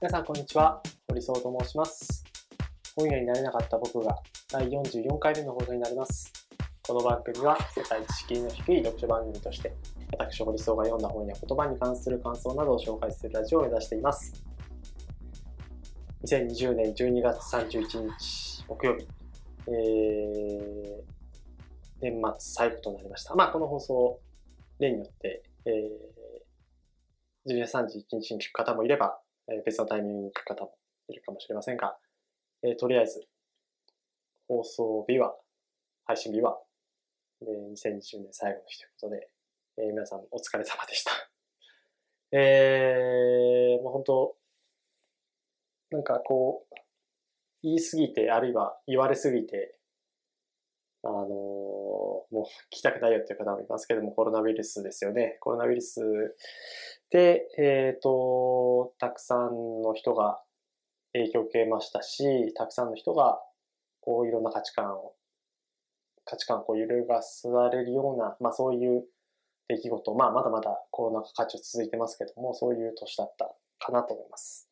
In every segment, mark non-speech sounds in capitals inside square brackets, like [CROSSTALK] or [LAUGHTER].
皆さんこんにちは。堀総と申します。本屋になれなかった僕が第44回目の放送になります。この番組は世界知識の低い読書番組として私堀総が読んだ本や言葉に関する感想などを紹介するラジオを目指しています。2020年12月31日木曜日、えー、年末最後となりました。まあ、この放送、例によって、えー、12月31日に聞く方もいれば、え、別のタイミングに聞く方もいるかもしれませんが、え、とりあえず、放送日は、配信日は、えー、2020年最後の日ということで、え、皆さんお疲れ様でした。[LAUGHS] えー、もう本当、なんかこう、言い過ぎて、あるいは言われすぎて、あのー、もう聞きたくないよっていう方もいますけども、コロナウイルスですよね。コロナウイルスで、えっ、ー、と、たくさんの人が影響を受けましたし、たくさんの人が、こう、いろんな価値観を、価値観をこう揺るがすされるような、まあそういう出来事、まあまだまだコロナ禍価値続いてますけども、そういう年だったかなと思います。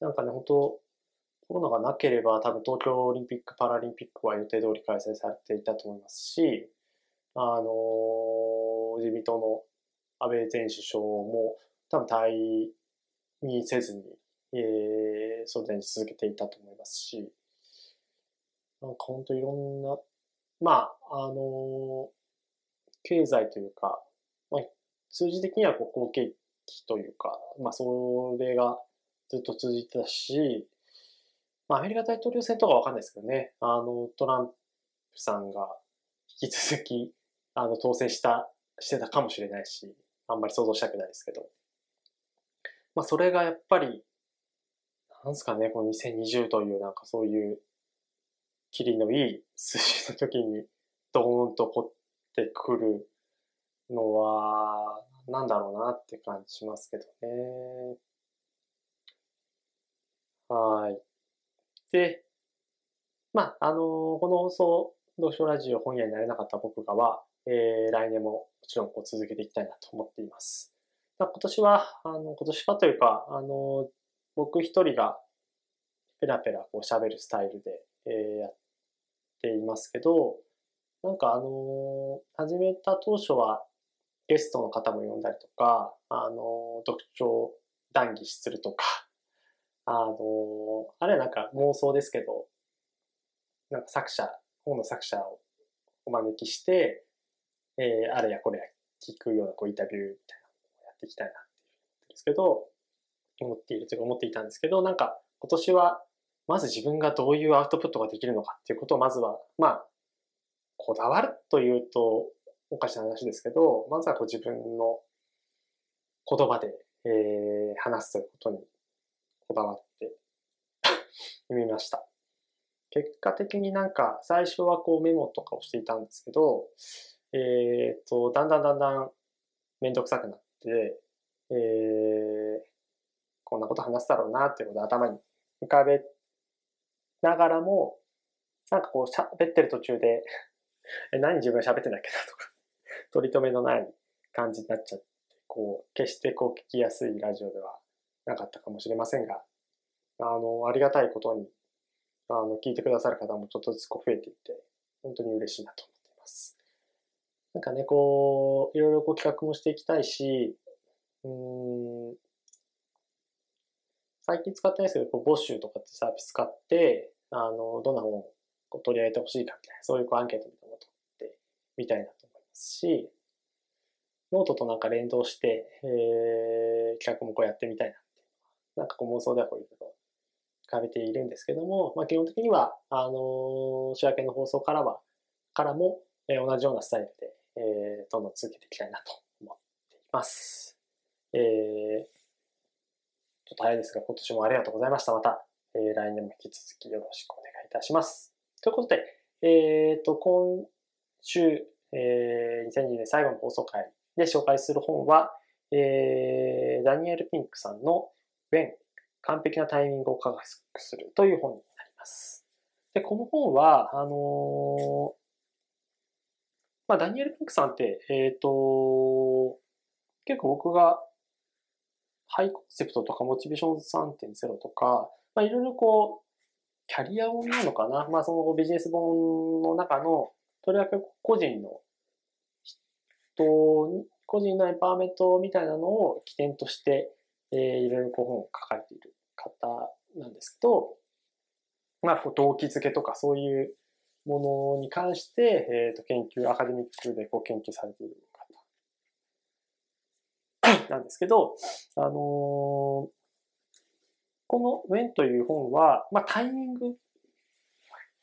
なんかね、本当コロナがなければ多分東京オリンピック・パラリンピックは予定通り開催されていたと思いますし、あの自民党の安倍前首相も多分退任せずに、えー、それに続けていたと思いますし、なんか本当いろんな、まあ、あの経済というか、まあ、数字的にはこう好景気というか、まあ、それがずっと続いてたし、まあ、アメリカ大統領選とかわかんないですけどね、あの、トランプさんが引き続き、あの、当選した、してたかもしれないし、あんまり想像したくないですけど。まあ、それがやっぱり、なんですかね、この2020というなんかそういう、キリのいい数字の時に、ドーンと凝ってくるのは、なんだろうなって感じしますけどね。はい。で、まあ、あのー、この放送、読書ラジオ本屋になれなかった僕がは、えー、来年ももちろんこう続けていきたいなと思っています。まあ、今年は、あの、今年はというか、あのー、僕一人がペラペラこう喋るスタイルで、えー、やっていますけど、なんかあの、始めた当初はゲストの方も呼んだりとか、あの読書談義するとか、あの、あれはなんか妄想ですけど、なんか作者、本の作者をお招きして、えー、あれやこれや聞くようなこうインタビューみたいなのをやっていきたいなっていうんですけど、思っているというか思っていたんですけど、なんか今年はまず自分がどういうアウトプットができるのかっていうことをまずは、まあ、こだわるというとおかしな話ですけど、まずはこう自分の言葉で、えー、話すということにこだわって [LAUGHS] みました。結果的になんか最初はこうメモとかをしていたんですけど、えっ、と、だんだんだんだんめんどくさくなって、えー、こんなこと話すだろうなっていうことを頭に浮かべながらも、なんかこう喋ってる途中で [LAUGHS] え、何自分喋ってんだっけなとか取り留めのない感じになっちゃって、こう、決してこう聞きやすいラジオではなかったかもしれませんが、あの、ありがたいことに、あの、聞いてくださる方もちょっとずつこう増えていって、本当に嬉しいなと思っています。なんかね、こう、いろいろこう企画もしていきたいし、うん、最近使ってないですけど、こう、ボッシュとかってサービス使って、あの、どんな本を取り上げてほしいかみたいな、そういうこうアンケートみたいなのを取ってみたいなと思いますし、ノートとなんか連動して、えー、企画もこうやってみたいななんかこう妄想ではこういうことを浮かべているんですけども、まあ、基本的には、あのー、週明けの放送からは、からも、えー、同じようなスタイルで、えー、どんどん続けていきたいなと思っています。えー、ちょっと早いですが、今年もありがとうございました。また、えー、来年も引き続きよろしくお願いいたします。ということで、えっ、ー、と、今週、えー、2020年最後の放送回で紹介する本は、えー、ダニエル・ピンクさんの弁完璧なタイミングを科学するという本になります。で、この本は、あのー、まあ、ダニエル・ピンクさんって、えっ、ー、と、結構僕がハイコンセプトとかモチベーション3.0とか、まあ、いろいろこう、キャリア本なのかなまあ、そのビジネス本の中の、とりわけ個人の人、個人のエンパワーメントみたいなのを起点として、えー、いろいろこう本を書かれている方なんですけど、まあ、こう動機づけとかそういうものに関して、えっ、ー、と、研究、アカデミックでこう研究されている方なんですけど、あのー、この When という本は、まあ、タイミング、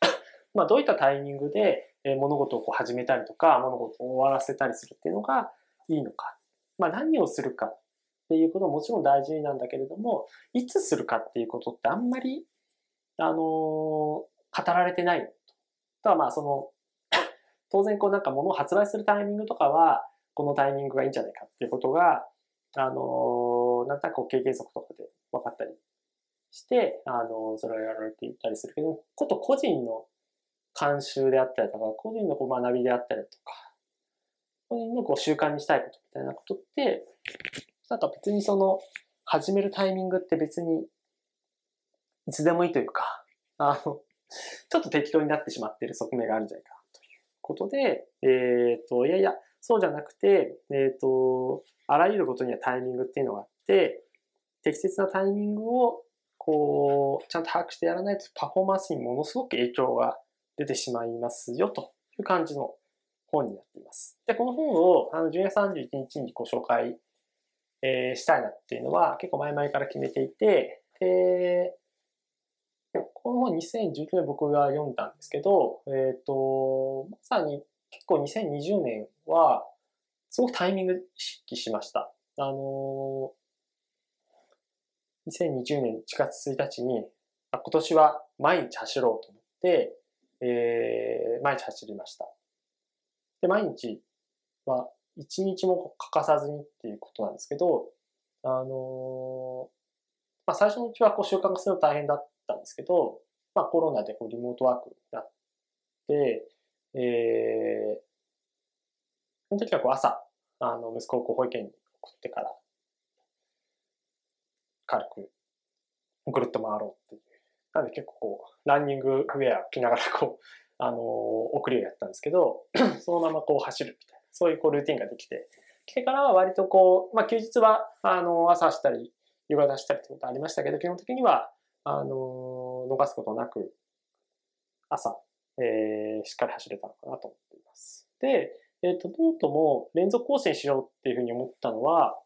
[COUGHS] まあ、どういったタイミングで物事をこう始めたりとか、物事を終わらせたりするっていうのがいいのか。まあ、何をするかっていうことももちろん大事なんだけれども、いつするかっていうことってあんまり、あの、語られてない。ただまあ、その、[COUGHS] 当然こうなんか物を発売するタイミングとかは、このタイミングがいいんじゃないかっていうことが、あの、なんとなくこう経験則とかで分かったりして、あの、それをやられていったりするけど、こと個人の慣習であったりとか、個人のこう学びであったりとか、個人のこう習慣にしたいことみたいなことって、なんか別にその、始めるタイミングって別に、いつでもいいというか、あの、[LAUGHS] ちょっと適当になってしまっている側面があるんじゃないかということで、えっ、ー、と、いやいや、そうじゃなくて、えっ、ー、と、あらゆることにはタイミングっていうのがあって、適切なタイミングを、こう、ちゃんと把握してやらないとパフォーマンスにものすごく影響が出てしまいますよという感じの本になっています。で、この本をあの12月31日にご紹介、えー、したいなっていうのは結構前々から決めていて、で、この本2019年僕が読んだんですけど、えっ、ー、と、まさに結構2020年はすごくタイミング意識しました。あの2020年1月1日に、今年は毎日走ろうと思って、えー、毎日走りました。で、毎日は一日も欠かさずにっていうことなんですけど、あのー、まあ、最初のうちはこう習慣化するの大変だったんですけど、まあ、コロナでこうリモートワークになって、えー、その時はこう朝、あの、息子をこう保育園に送ってから、軽くぐるっと回ろうっていう。なんで結構こう、ランニングウェア着ながらこう、あのー、送りをやったんですけど、[CLEARS THROAT] そのままこう走るみたいな、そういうこうルーティンができて、来てからは割とこう、まあ休日は、あの、朝走ったり、夕方走ったりってことありましたけど、基本的には、あの、逃すことなく、朝、えー、しっかり走れたのかなと思っています。で、えっ、ー、と、ノートも連続更新しようっていうふうに思ったのは、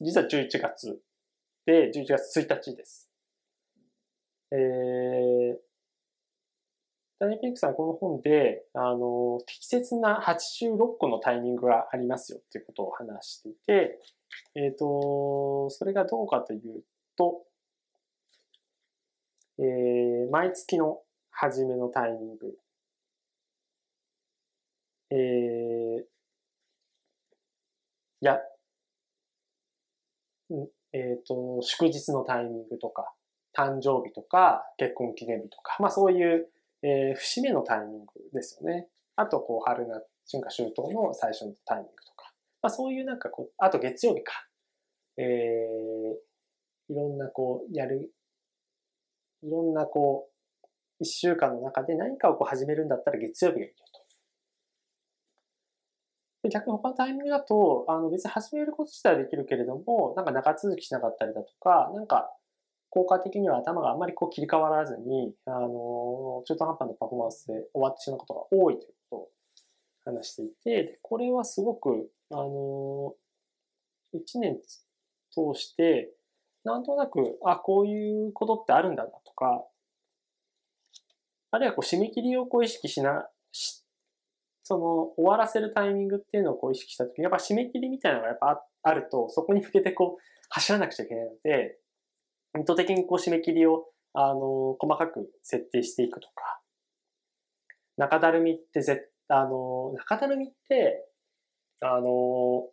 実は11月で、11月1日です。えー、ダニピンクさんはこの本で、あの、適切な86個のタイミングがありますよっていうことを話していて、えっ、ー、と、それがどうかというと、えー、毎月の初めのタイミング、えー、や、えっ、ー、と、祝日のタイミングとか、誕生日とか、結婚記念日とか、まあそういう、えー、節目のタイミングですよね。あと、こう、春夏、春夏秋冬の最初のタイミングとか、まあそういうなんかこう、あと月曜日か。えー、いろんなこう、やる、いろんなこう、一週間の中で何かをこう始めるんだったら月曜日がいいよと。で逆に他のタイミングだと、あの別に始めること自体はできるけれども、なんか長続きしなかったりだとか、なんか効果的には頭があんまりこう切り替わらずに、あの、中途半端なパフォーマンスで終わってしまうことが多いということを話していて、でこれはすごく、あの、一年通して、なんとなく、あ、こういうことってあるんだなとか、あるいはこう締め切りをこう意識しな、しその終わらせるタイミングっていうのをこう意識したときに、やっぱ締め切りみたいなのがやっぱあると、そこに向けてこう走らなくちゃいけないので、意図的にこう締め切りを、あの、細かく設定していくとか、中だるみってぜ、あの、中だるみって、あの、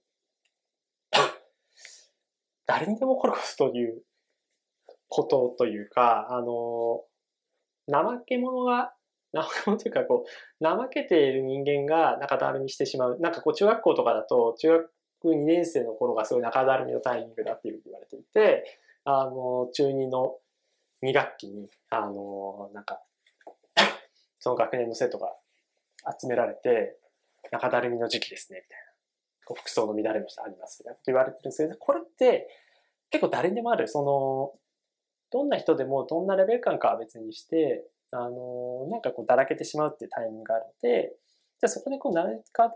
[COUGHS] 誰にでも起こることという、ことというか、あの、怠け者が、怠け者というか、こう、怠けている人間が中だるみしてしまう。なんかこう、中学校とかだと、中学2年生の頃がすごい中だるみのタイミングだっていうふうに言われていて、あの、中2の2学期に、あの、なんか、[COUGHS] その学年の生徒が集められて、中だるみの時期ですね、みたいな。こう服装の乱れもしてありますみたいなこと言われてるんですけど、これって結構誰にでもある、その、どんな人でもどんなレベル感かは別にして、あの、なんかこうだらけてしまうっていうタイミングがあるので、じゃあそこでこう、なれか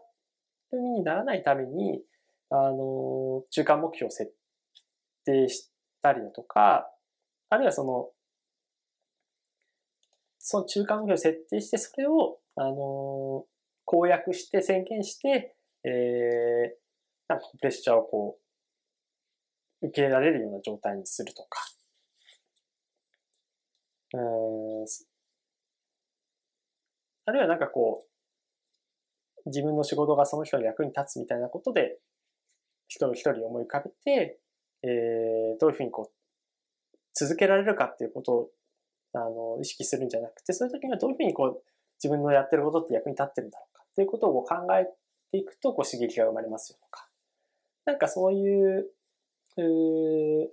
るみにならないために、あの、中間目標を設定してたりだとか、あるいはその、その中間目標を設定して、それを、あの、公約して宣言して、えー、なんかプレッシャーをこう、受け入れられるような状態にするとか、うん、あるいはなんかこう、自分の仕事がその人の役に立つみたいなことで、一人一人思い浮かべて、えー、どういうふうにこう、続けられるかっていうことを、あの、意識するんじゃなくて、そういう時にはどういうふうにこう、自分のやってることって役に立ってるんだろうかっていうことを考えていくと、こう、刺激が生まれますよとか。なんかそういう、う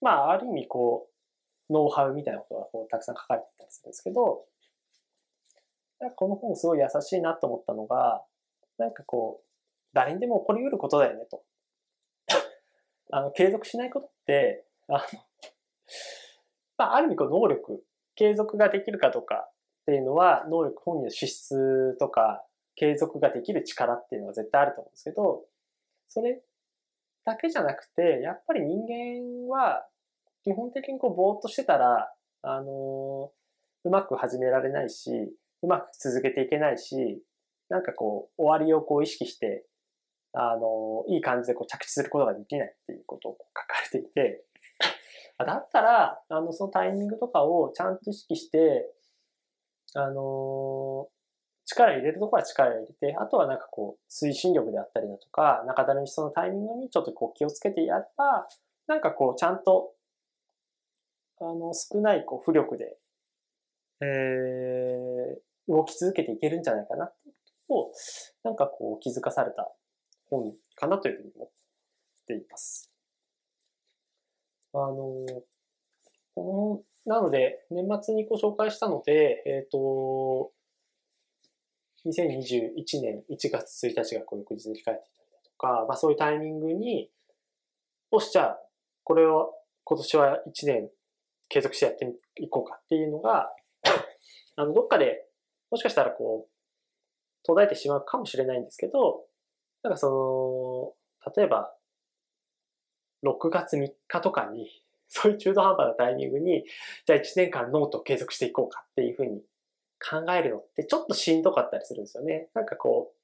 まあ、ある意味こう、ノウハウみたいなことがこうたくさん書かれてたりするんですけど、なんかこの本すごい優しいなと思ったのが、なんかこう、誰にでも起こり得ることだよねと。あの、継続しないことって、あの、[LAUGHS] まあ、ある意味こう能力、継続ができるかとかっていうのは、能力本人の資質とか、継続ができる力っていうのは絶対あると思うんですけど、それだけじゃなくて、やっぱり人間は基本的にこうぼーっとしてたら、あのうまく始められないし、うまく続けていけないし、なんかこう、終わりをこう意識して、あの、いい感じでこう着地することができないっていうことを書かれていて、[LAUGHS] だったら、あの、そのタイミングとかをちゃんと意識して、あの、力入れるところは力入れて、あとはなんかこう、推進力であったりだとか、中だるみしそうなタイミングにちょっとこう気をつけてやれば、なんかこう、ちゃんと、あの、少ないこう、浮力で、えー、動き続けていけるんじゃないかなってことを、なんかこう気づかされた本かなというふうに思っています。あの、この、なので、年末にご紹介したので、えっ、ー、と、2021年1月1日がこう翌日に控えていたりだとか、まあそういうタイミングに、もしじゃあ、これを今年は1年継続してやっていこうかっていうのが、あの、どっかでもしかしたらこう、途絶えてしまうかもしれないんですけど、なんかその、例えば、6月3日とかに、[LAUGHS] そういう中途半端なタイミングに、じゃあ1年間ノートを継続していこうかっていうふうに考えるのってちょっとしんどかったりするんですよね。なんかこう、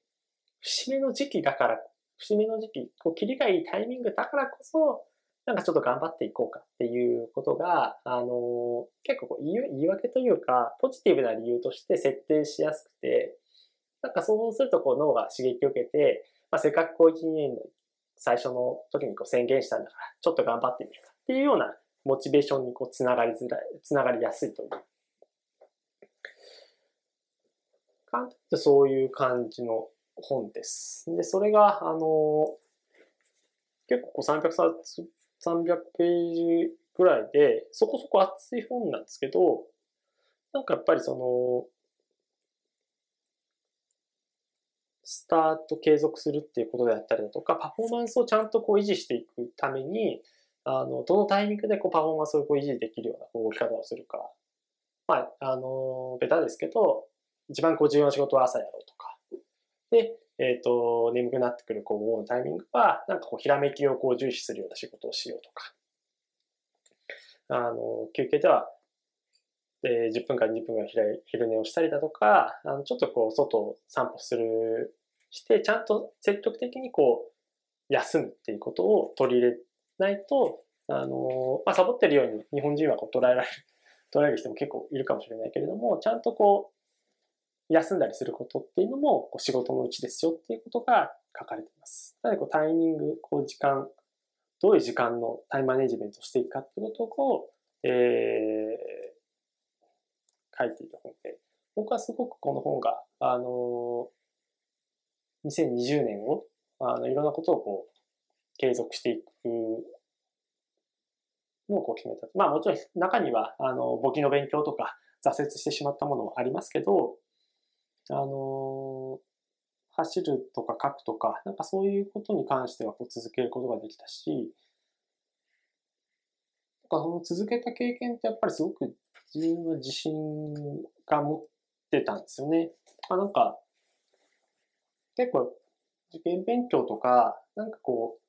節目の時期だから、節目の時期、こう、切りがいいタイミングだからこそ、なんかちょっと頑張っていこうかっていうことが、あの、結構こう言い訳というか、ポジティブな理由として設定しやすくて、なんかそうするとこう脳が刺激を受けて、まあ、せっかくこう1年の最初の時にこう宣言したんだから、ちょっと頑張ってみるかっていうようなモチベーションにこうつながりづらい、つながりやすいという。簡単にそういう感じの本です。で、それが、あの、結構こう300冊300ページぐらいで、そこそこ厚い本なんですけど、なんかやっぱりその、スタート継続するっていうことであったりだとか、パフォーマンスをちゃんとこう維持していくために、あの、どのタイミングでこうパフォーマンスをこう維持できるような動き方をするか。まあ、あの、ベタですけど、一番こう重要な仕事は朝やろうとか。で、えっ、ー、と、眠くなってくるこう午後のタイミングは、なんかこう、ひらめきをこう重視するような仕事をしようとか。あの、休憩では、えー、10分間、20分間昼寝をしたりだとか、あのちょっとこう、外を散歩する、して、ちゃんと積極的にこう、休むっていうことを取り入れないと、あの、まあ、サボってるように日本人はこう捉えられる、[LAUGHS] 捉える人も結構いるかもしれないけれども、ちゃんとこう、休んだりすることっていうのもこう仕事のうちですよっていうことが書かれています。なのでこうタイミング、こう時間、どういう時間のタイムマネジメントをしていくかっていうことをこう、えー、書いている本で、僕はすごくこの本が、あの、2020年を、あの、いろんなことをこう、継続していくのをこう決めた。まあもちろん中には、あの、簿記の勉強とか挫折してしまったものもありますけど、あの、走るとか書くとか、なんかそういうことに関してはこう続けることができたし、かその続けた経験ってやっぱりすごく自分は自信が持ってたんですよね。まあなんか、結構受験勉強とか、なんかこう、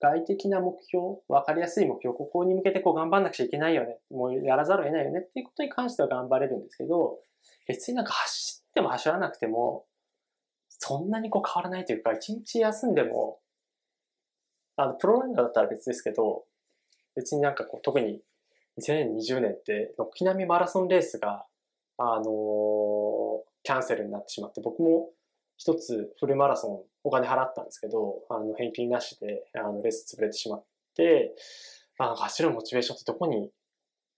外的な目標、わかりやすい目標、ここに向けてこう頑張んなくちゃいけないよね。もうやらざるを得ないよねっていうことに関しては頑張れるんですけど、別になんか走っても走らなくても、そんなにこう変わらないというか、一日休んでも、あの、プロランナーだったら別ですけど、別になんかこう、特に2020年って、軒並みマラソンレースが、あのー、キャンセルになってしまって、僕も一つフルマラソンお金払ったんですけど、あの、返金なしで、あの、レース潰れてしまって、あの走るモチベーションってどこに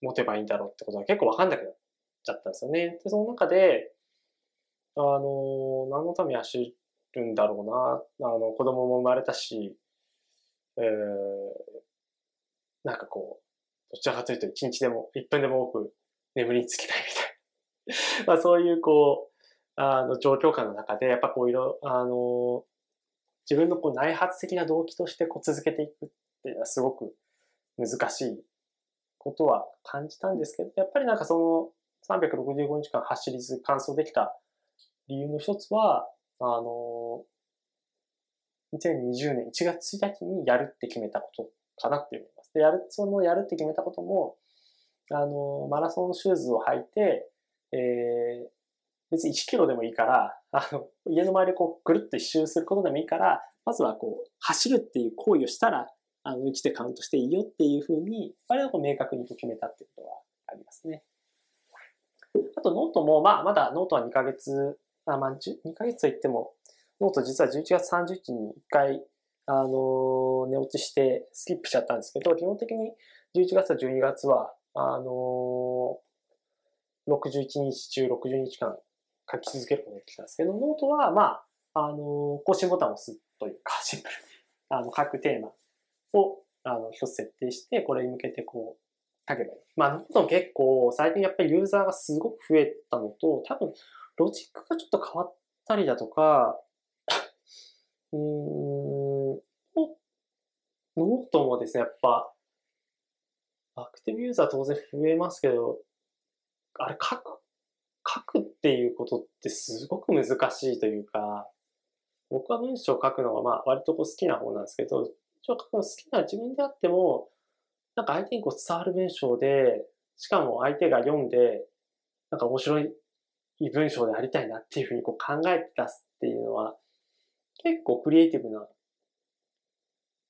持てばいいんだろうってことが結構わかんなくなっちゃったんですよね。で、その中で、あの、何のために走るんだろうな、あの、子供も生まれたし、えー、なんかこう、どちらかというと一日でも、一分でも多く眠りにつきたいみたいな。[LAUGHS] まあそういうこう、あの状況下の中で、やっぱこういろ、あの、自分のこう内発的な動機としてこう続けていくっていうのはすごく難しいことは感じたんですけど、やっぱりなんかその365日間走りず完走できた理由の一つは、あの、2020年1月1日にやるって決めたことかなって思います。で、やる、そのやるって決めたことも、あの、マラソンのシューズを履いて、えー、別に1キロでもいいから、あの、家の周りをこうぐるっと一周することでもいいから、まずはこう、走るっていう行為をしたら、あの、1でカウントしていいよっていうふうに、あれはこう明確に決めたっていうことがありますね。あとノートも、まあ、まだノートは2ヶ月、あ、まあ、2ヶ月と言っても、ノート実は11月30日に1回、あの、寝落ちしてスキップしちゃったんですけど、基本的に11月と12月は、あの、61日中60日間書き続けることができたんですけど、ノートは、まあ、あの、更新ボタンを押すというか、[LAUGHS] シンプルに、あの、各テーマを、あの、一つ設定して、これに向けてこう、書けばいい。まあ、ノートも結構、最近やっぱりユーザーがすごく増えたのと、多分、ロジックがちょっと変わったりだとか、[COUGHS] うーん、ノートもですね、やっぱ、アクティブユーザー当然増えますけど、あれ書く書くっていうことってすごく難しいというか、僕は文章を書くのがまあ割とこう好きな方なんですけど、書くの好きな自分であっても、なんか相手にこう伝わる文章で、しかも相手が読んで、なんか面白い文章でありたいなっていうふうにこう考えて出すっていうのは、結構クリエイティブな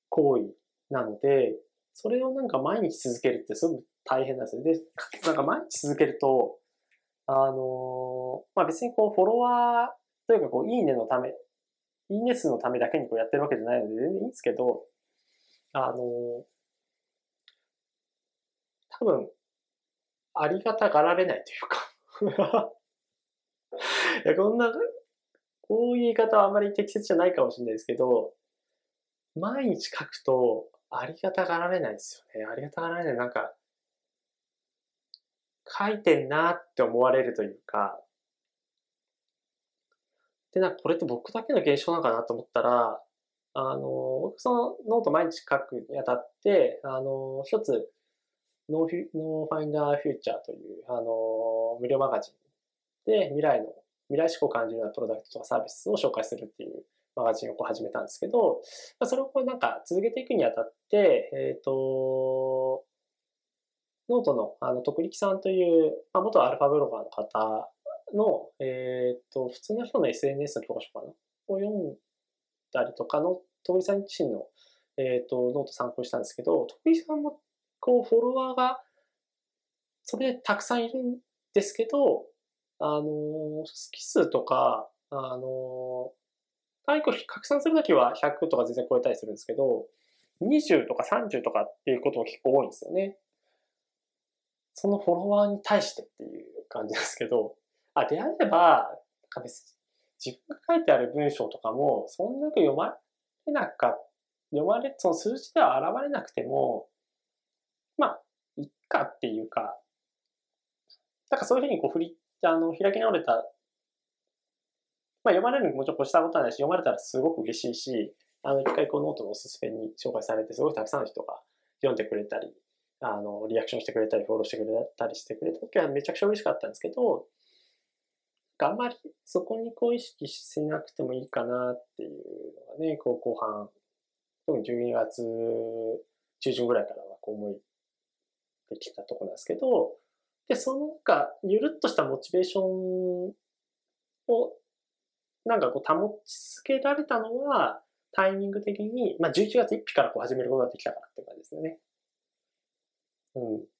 行為なので、それをなんか毎日続けるってすごく大変なんですよ。で、なんか毎日続けると、あのまあ、別にこうフォロワーというかこういいねのため、いいね数のためだけにこうやってるわけじゃないので全然いいんですけど、あの多分、ありがたがられないというか [LAUGHS] いや、こんな、こういう言い方はあまり適切じゃないかもしれないですけど、毎日書くと、ありがたがられないですよね。ありがたがられない。なんか、書いてんなって思われるというか、で、なんかこれって僕だけの現象なのかなと思ったら、あの、僕そのノート毎日書くにあたって、あの、一つ、ノーフィノーファインダーフューチャーという、あの、無料マガジンで未来の、未来志向を感じるようなプロダクトとかサービスを紹介するっていうマガジンをこう始めたんですけど、それをこうなんか続けていくにあたって、えっ、ー、と、ノートの、あの、徳力さんという、まあ、元アルファブロガーの方の、えっ、と、普通の人の SNS の教科書かな？を読んだりとかの、徳力さん自身の、えっ、と、ノート参考にしたんですけど、徳力さんも、こう、フォロワーが、それでたくさんいるんですけど、あの、好き数とか、あの、単個拡散するときは100とか全然超えたりするんですけど、20とか30とかっていうことも結構多いんですよね。そのフォロワーに対してっていう感じですけど、あ、であれば、別自分が書いてある文章とかも、そんなく読まれなか、読まれ、その数字では現れなくても、まあ、いっかっていうか、なんかそういうふうにこう振り、あの、開き直れた、まあ読まれるにもちろんこうしたことはないし、読まれたらすごく嬉しいし、あの、一回こうノートのおすすめに紹介されて、すごいたくさんの人が読んでくれたり、あの、リアクションしてくれたり、フォローしてくれたりしてくれた時はめちゃくちゃ嬉しかったんですけど、あんまりそこにこう意識しなくてもいいかなっていうのがね、こう後半、特に12月中旬ぐらいからはこう思いてきたところなんですけど、で、そのなんか、ゆるっとしたモチベーションを、なんかこう保ち続けられたのは、タイミング的に、まあ11月1日からこう始めることができたからっていう感じですよね。うん。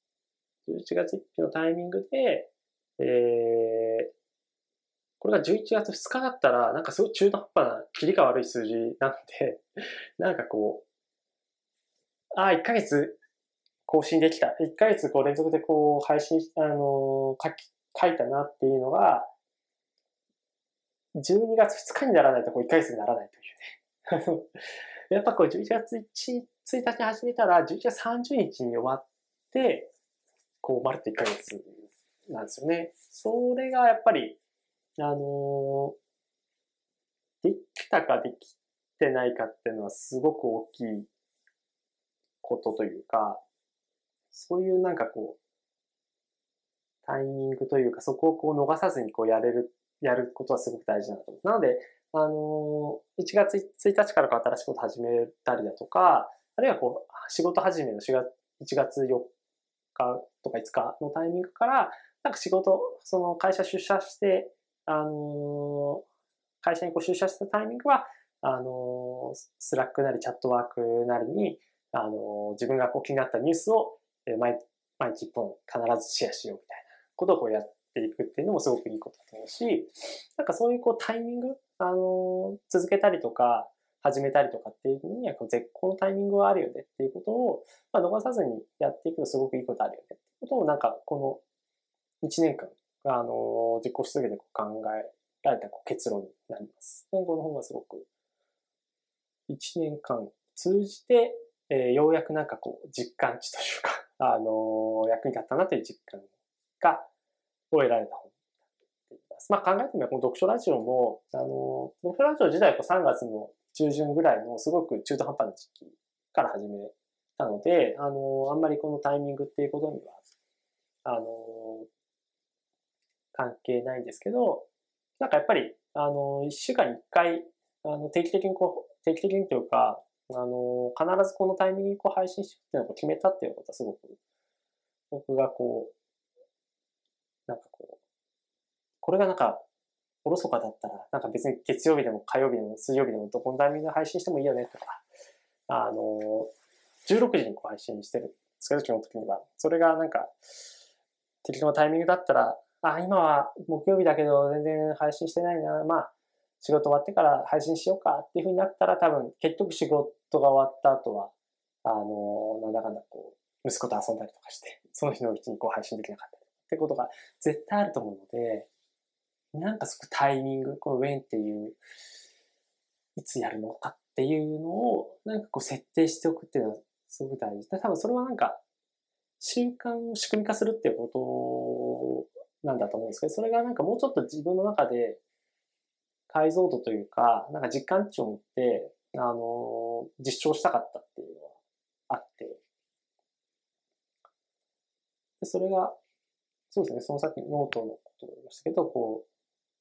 11月1日のタイミングで、えー、これが11月2日だったら、なんかすごい中途半端な、切りが悪い数字なんで、[LAUGHS] なんかこう、ああ、1ヶ月更新できた。1ヶ月こう連続でこう配信、あのー、書き、書いたなっていうのが、12月2日にならないとこう1ヶ月にならないというね。[LAUGHS] やっぱこう11月 1, 1日に始めたら、11月30日に終わっ、こう、まるっと1ヶ月なんですよね。それがやっぱり、あのー、できたかできてないかっていうのはすごく大きいことというか、そういうなんかこう、タイミングというか、そこをこう逃さずにこうやれる、やることはすごく大事だなと思う。なので、あのー、1月1日から新しいこと始めたりだとか、あるいはこう、仕事始めの4月、1月4とか5日のタイミングから、なんか仕事、その会社出社して、あの会社にこう出社したタイミングは、あの Slack なり Chatwork なりに、あの自分がこう気になったニュースを毎毎日一本必ずシェアしようみたいなことをこうやっていくっていうのもすごくいいことだと思うし、なんかそういうこうタイミング、あの続けたりとか、始めたりとかっていうのにはこう絶好のタイミングはあるよねっていうことを、まあ、逃さずにやっていくとすごくいいことあるよねってことをなんかこの1年間あの、実行し続けて考えられた結論になります。今後の方がすごく、1年間通じて、えー、ようやくなんかこう、実感値というか、[LAUGHS] あの役に立ったなという実感が、を得られた本になっています。まあ考えてみれば、この読書ラジオも、あの読書ラジオ自体は3月の中旬ぐらいのすごく中途半端な時期から始めたので、あのあんまりこのタイミングっていうことには、あの関係ないんですけど、なんかやっぱり、あの、一週間に一回、あの、定期的にこう、定期的にというか、あの、必ずこのタイミングにこう配信しようっていうのを決めたっていうことはすごく、僕がこう、なんかこう、これがなんか、おろそかだったら、なんか別に月曜日でも火曜日でも水曜日でもどこのタイミングで配信してもいいよねとか、あの、16時にこう配信してるんですけど、基本的には。それがなんか、適当なタイミングだったら、あ、今は木曜日だけど全然配信してないな。まあ、仕事終わってから配信しようかっていう風になったら多分結局仕事が終わった後は、あの、なんだかんだこう、息子と遊んだりとかして、その日のうちにこう配信できなかったりってことが絶対あると思うので、なんかすごくタイミング、このウェンっていう、いつやるのかっていうのを、なんかこう設定しておくっていうのはすごく大事。多分それはなんか、習慣を仕組み化するっていうことなんだと思うんですけど、それがなんかもうちょっと自分の中で解像度というか、なんか実感値を持って、あの、実証したかったっていうのはあって、でそれが、そうですね、そのさっきノートのことを言いましたけど、こう、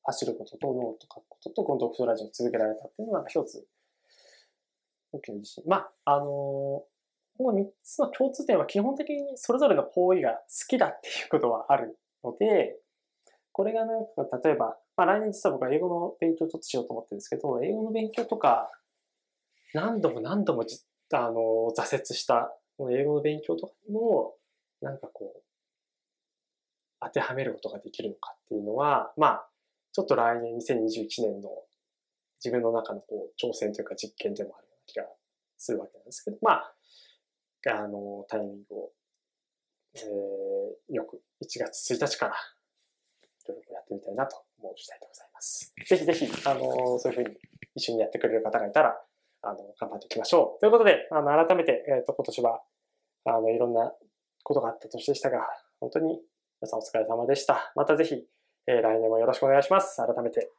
走ることとノート書くことと、この読書ラジオを続けられたっていうのは、一つ、大きな自信。まあ、あのこの三つの共通点は基本的にそれぞれの行為が好きだっていうことはあるので、これがなんか、例えば、まあ来年実は僕は英語の勉強ちょっとしようと思ってるんですけど、英語の勉強とか、何度も何度もじあの、挫折した、この英語の勉強とかにも、なんかこう、当てはめることができるのかっていうのは、まあ、ちょっと来年2021年の自分の中のこう挑戦というか実験でもあるような気がするわけなんですけど、まあ、あの、タイミングを、えー、よく1月1日から、努力やってみたいなと思う次第でございます。ぜひぜひ、あの、そういうふうに一緒にやってくれる方がいたら、あの、頑張っていきましょう。ということで、あの、改めて、えっ、ー、と、今年は、あの、いろんなことがあった年でしたが、本当に皆さんお疲れ様でした。またぜひ、えー、来年もよろしくお願いします。改めて。